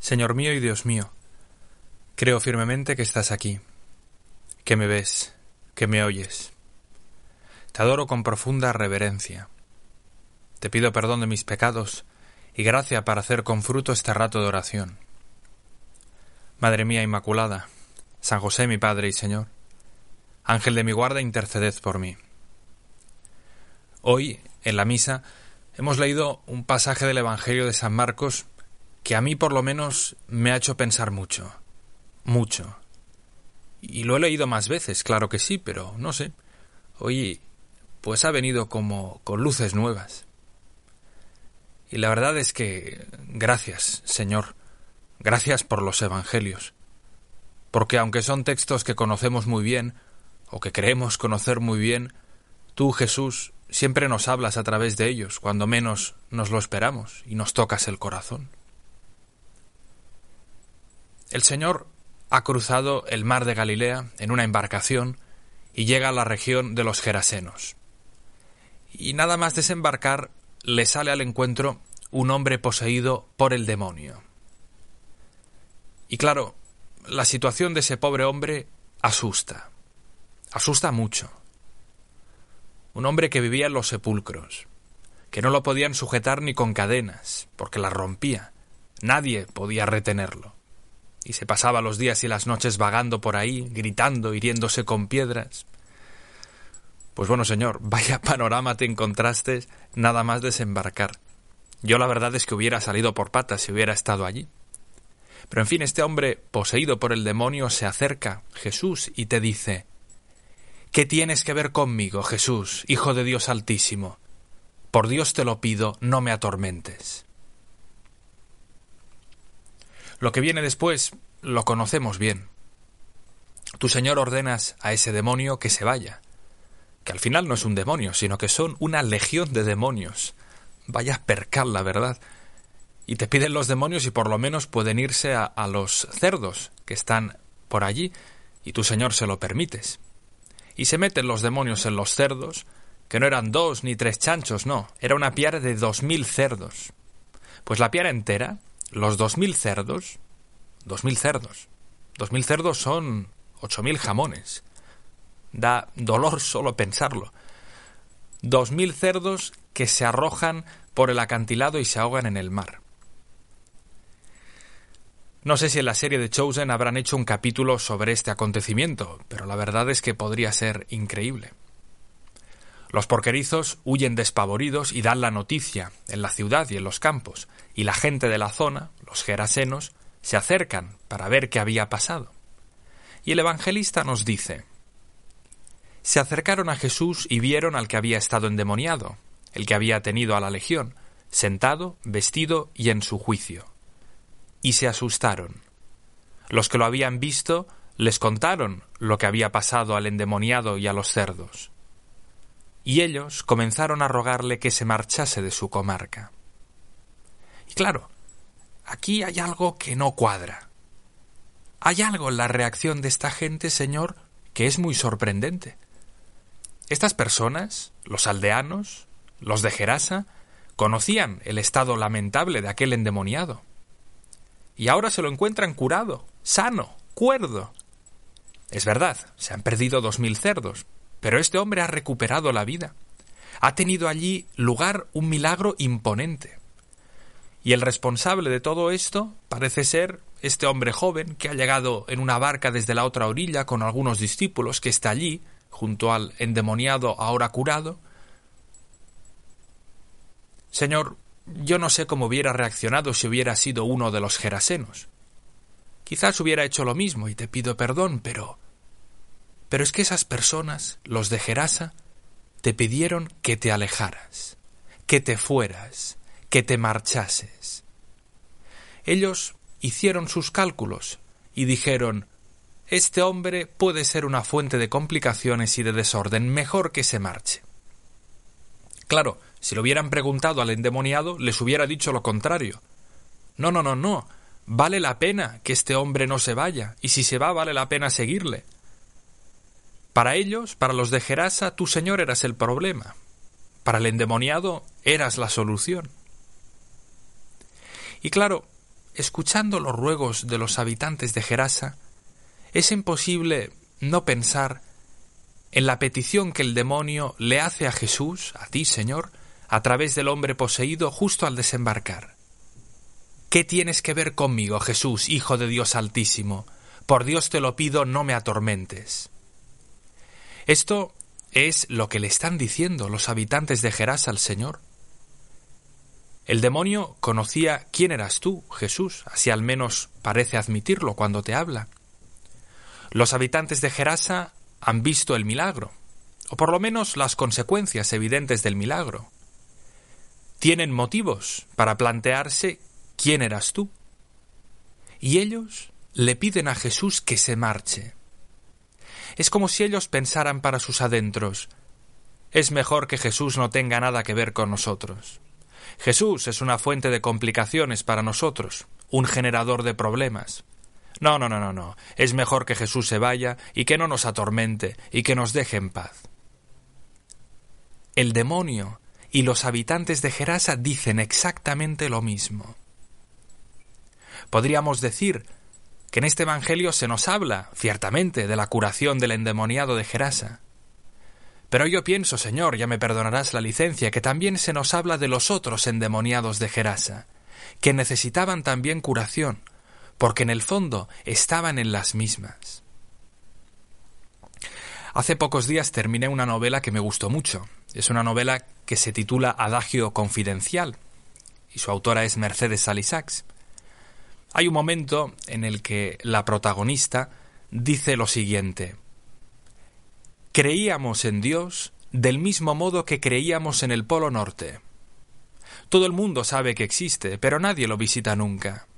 Señor mío y Dios mío, creo firmemente que estás aquí, que me ves, que me oyes. Te adoro con profunda reverencia. Te pido perdón de mis pecados y gracia para hacer con fruto este rato de oración. Madre mía Inmaculada, San José mi Padre y Señor, Ángel de mi guarda, interceded por mí. Hoy, en la misa, hemos leído un pasaje del Evangelio de San Marcos que a mí por lo menos me ha hecho pensar mucho, mucho. Y lo he leído más veces, claro que sí, pero no sé. Hoy pues ha venido como con luces nuevas. Y la verdad es que gracias, Señor, gracias por los Evangelios, porque aunque son textos que conocemos muy bien, o que creemos conocer muy bien, tú, Jesús, siempre nos hablas a través de ellos, cuando menos nos lo esperamos, y nos tocas el corazón. El Señor ha cruzado el mar de Galilea en una embarcación y llega a la región de los Gerasenos. Y nada más desembarcar le sale al encuentro un hombre poseído por el demonio. Y claro, la situación de ese pobre hombre asusta. Asusta mucho. Un hombre que vivía en los sepulcros, que no lo podían sujetar ni con cadenas, porque las rompía. Nadie podía retenerlo y se pasaba los días y las noches vagando por ahí, gritando, hiriéndose con piedras. Pues bueno, señor, vaya panorama te encontraste nada más desembarcar. Yo la verdad es que hubiera salido por patas si hubiera estado allí. Pero en fin, este hombre, poseído por el demonio, se acerca, Jesús, y te dice ¿Qué tienes que ver conmigo, Jesús, Hijo de Dios Altísimo? Por Dios te lo pido, no me atormentes. Lo que viene después lo conocemos bien. Tu Señor ordenas a ese demonio que se vaya, que al final no es un demonio, sino que son una legión de demonios. Vaya percal, la verdad. Y te piden los demonios y por lo menos pueden irse a, a los cerdos que están por allí, y tu Señor se lo permites. Y se meten los demonios en los cerdos, que no eran dos ni tres chanchos, no, era una piara de dos mil cerdos. Pues la piara entera los dos mil cerdos, dos mil cerdos, dos mil cerdos son ocho mil jamones. Da dolor solo pensarlo. Dos mil cerdos que se arrojan por el acantilado y se ahogan en el mar. No sé si en la serie de Chosen habrán hecho un capítulo sobre este acontecimiento, pero la verdad es que podría ser increíble. Los porquerizos huyen despavoridos y dan la noticia en la ciudad y en los campos, y la gente de la zona, los gerasenos, se acercan para ver qué había pasado. Y el evangelista nos dice Se acercaron a Jesús y vieron al que había estado endemoniado, el que había tenido a la legión, sentado, vestido y en su juicio. Y se asustaron. Los que lo habían visto les contaron lo que había pasado al endemoniado y a los cerdos y ellos comenzaron a rogarle que se marchase de su comarca. Y claro, aquí hay algo que no cuadra. Hay algo en la reacción de esta gente, señor, que es muy sorprendente. Estas personas, los aldeanos, los de Gerasa, conocían el estado lamentable de aquel endemoniado. Y ahora se lo encuentran curado, sano, cuerdo. Es verdad, se han perdido dos mil cerdos, pero este hombre ha recuperado la vida. Ha tenido allí lugar un milagro imponente. Y el responsable de todo esto parece ser este hombre joven que ha llegado en una barca desde la otra orilla con algunos discípulos, que está allí, junto al endemoniado ahora curado. Señor, yo no sé cómo hubiera reaccionado si hubiera sido uno de los gerasenos. Quizás hubiera hecho lo mismo y te pido perdón, pero pero es que esas personas, los de Gerasa, te pidieron que te alejaras, que te fueras, que te marchases. Ellos hicieron sus cálculos y dijeron Este hombre puede ser una fuente de complicaciones y de desorden, mejor que se marche. Claro, si lo hubieran preguntado al endemoniado, les hubiera dicho lo contrario. No, no, no, no. Vale la pena que este hombre no se vaya, y si se va vale la pena seguirle. Para ellos, para los de Gerasa, tú, Señor, eras el problema. Para el endemoniado, eras la solución. Y claro, escuchando los ruegos de los habitantes de Gerasa, es imposible no pensar en la petición que el demonio le hace a Jesús, a ti, Señor, a través del hombre poseído justo al desembarcar. ¿Qué tienes que ver conmigo, Jesús, Hijo de Dios Altísimo? Por Dios te lo pido, no me atormentes. Esto es lo que le están diciendo los habitantes de Gerasa al Señor. El demonio conocía quién eras tú, Jesús, así al menos parece admitirlo cuando te habla. Los habitantes de Gerasa han visto el milagro, o por lo menos las consecuencias evidentes del milagro. Tienen motivos para plantearse quién eras tú. Y ellos le piden a Jesús que se marche. Es como si ellos pensaran para sus adentros es mejor que Jesús no tenga nada que ver con nosotros. Jesús es una fuente de complicaciones para nosotros, un generador de problemas. No, no, no, no, no. Es mejor que Jesús se vaya y que no nos atormente y que nos deje en paz. El demonio y los habitantes de Gerasa dicen exactamente lo mismo. Podríamos decir que en este Evangelio se nos habla, ciertamente, de la curación del endemoniado de Gerasa. Pero yo pienso, Señor, ya me perdonarás la licencia, que también se nos habla de los otros endemoniados de Gerasa, que necesitaban también curación, porque en el fondo estaban en las mismas. Hace pocos días terminé una novela que me gustó mucho. Es una novela que se titula Adagio Confidencial, y su autora es Mercedes Salisax. Hay un momento en el que la protagonista dice lo siguiente Creíamos en Dios del mismo modo que creíamos en el Polo Norte. Todo el mundo sabe que existe, pero nadie lo visita nunca.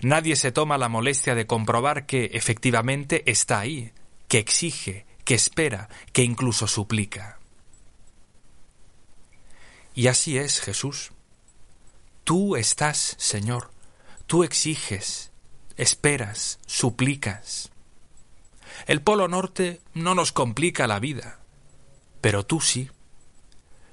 Nadie se toma la molestia de comprobar que efectivamente está ahí, que exige, que espera, que incluso suplica. Y así es Jesús. Tú estás, Señor, tú exiges, esperas, suplicas. El Polo Norte no nos complica la vida, pero tú sí.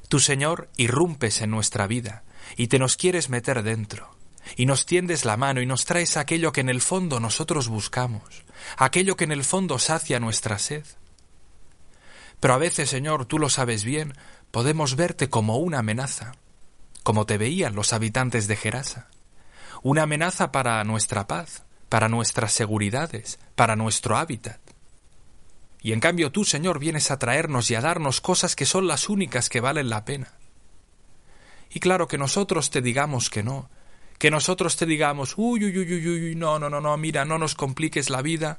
Tú, Señor, irrumpes en nuestra vida y te nos quieres meter dentro y nos tiendes la mano y nos traes aquello que en el fondo nosotros buscamos, aquello que en el fondo sacia nuestra sed. Pero a veces, Señor, tú lo sabes bien, podemos verte como una amenaza, como te veían los habitantes de Gerasa, una amenaza para nuestra paz, para nuestras seguridades, para nuestro hábitat. Y en cambio tú, Señor, vienes a traernos y a darnos cosas que son las únicas que valen la pena. Y claro que nosotros te digamos que no, que nosotros te digamos, uy, uy, uy, uy, uy, no, no, no, no, mira, no nos compliques la vida,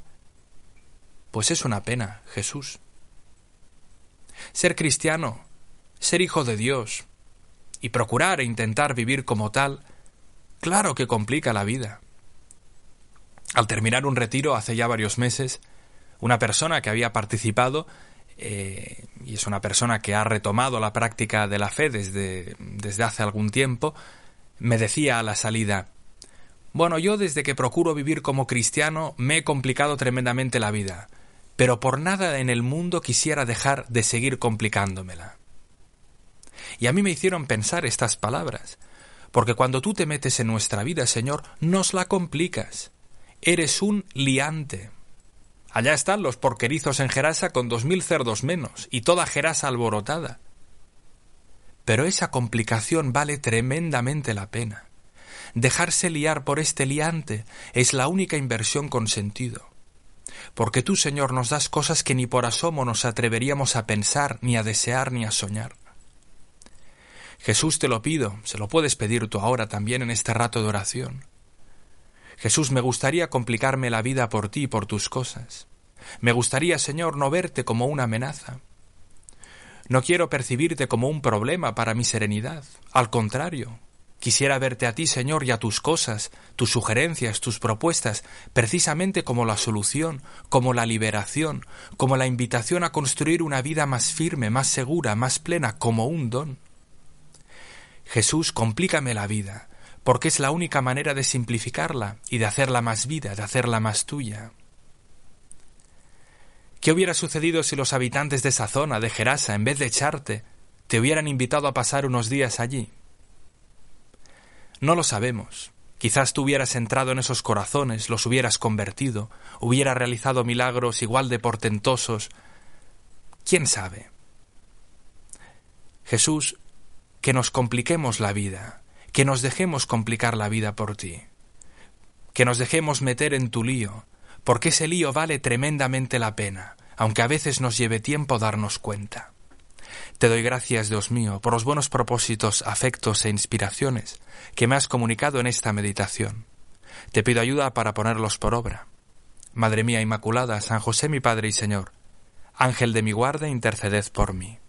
pues es una pena, Jesús. Ser cristiano, ser hijo de Dios, y procurar e intentar vivir como tal, claro que complica la vida. Al terminar un retiro hace ya varios meses, una persona que había participado eh, y es una persona que ha retomado la práctica de la fe desde, desde hace algún tiempo, me decía a la salida Bueno, yo desde que procuro vivir como cristiano me he complicado tremendamente la vida, pero por nada en el mundo quisiera dejar de seguir complicándomela. Y a mí me hicieron pensar estas palabras, porque cuando tú te metes en nuestra vida, Señor, nos la complicas. Eres un liante. Allá están los porquerizos en Gerasa con dos mil cerdos menos y toda Gerasa alborotada pero esa complicación vale tremendamente la pena. Dejarse liar por este liante es la única inversión con sentido. Porque tú, Señor, nos das cosas que ni por asomo nos atreveríamos a pensar, ni a desear, ni a soñar. Jesús, te lo pido, se lo puedes pedir tú ahora también en este rato de oración. Jesús, me gustaría complicarme la vida por ti y por tus cosas. Me gustaría, Señor, no verte como una amenaza. No quiero percibirte como un problema para mi serenidad. Al contrario, Quisiera verte a ti, Señor, y a tus cosas, tus sugerencias, tus propuestas, precisamente como la solución, como la liberación, como la invitación a construir una vida más firme, más segura, más plena, como un don. Jesús, complícame la vida, porque es la única manera de simplificarla y de hacerla más vida, de hacerla más tuya. ¿Qué hubiera sucedido si los habitantes de esa zona, de Gerasa, en vez de echarte, te hubieran invitado a pasar unos días allí? No lo sabemos. Quizás tú hubieras entrado en esos corazones, los hubieras convertido, hubiera realizado milagros igual de portentosos. ¿Quién sabe? Jesús, que nos compliquemos la vida, que nos dejemos complicar la vida por ti, que nos dejemos meter en tu lío, porque ese lío vale tremendamente la pena, aunque a veces nos lleve tiempo darnos cuenta. Te doy gracias, Dios mío, por los buenos propósitos, afectos e inspiraciones que me has comunicado en esta meditación. Te pido ayuda para ponerlos por obra. Madre mía Inmaculada, San José mi Padre y Señor, Ángel de mi guarda, interceded por mí.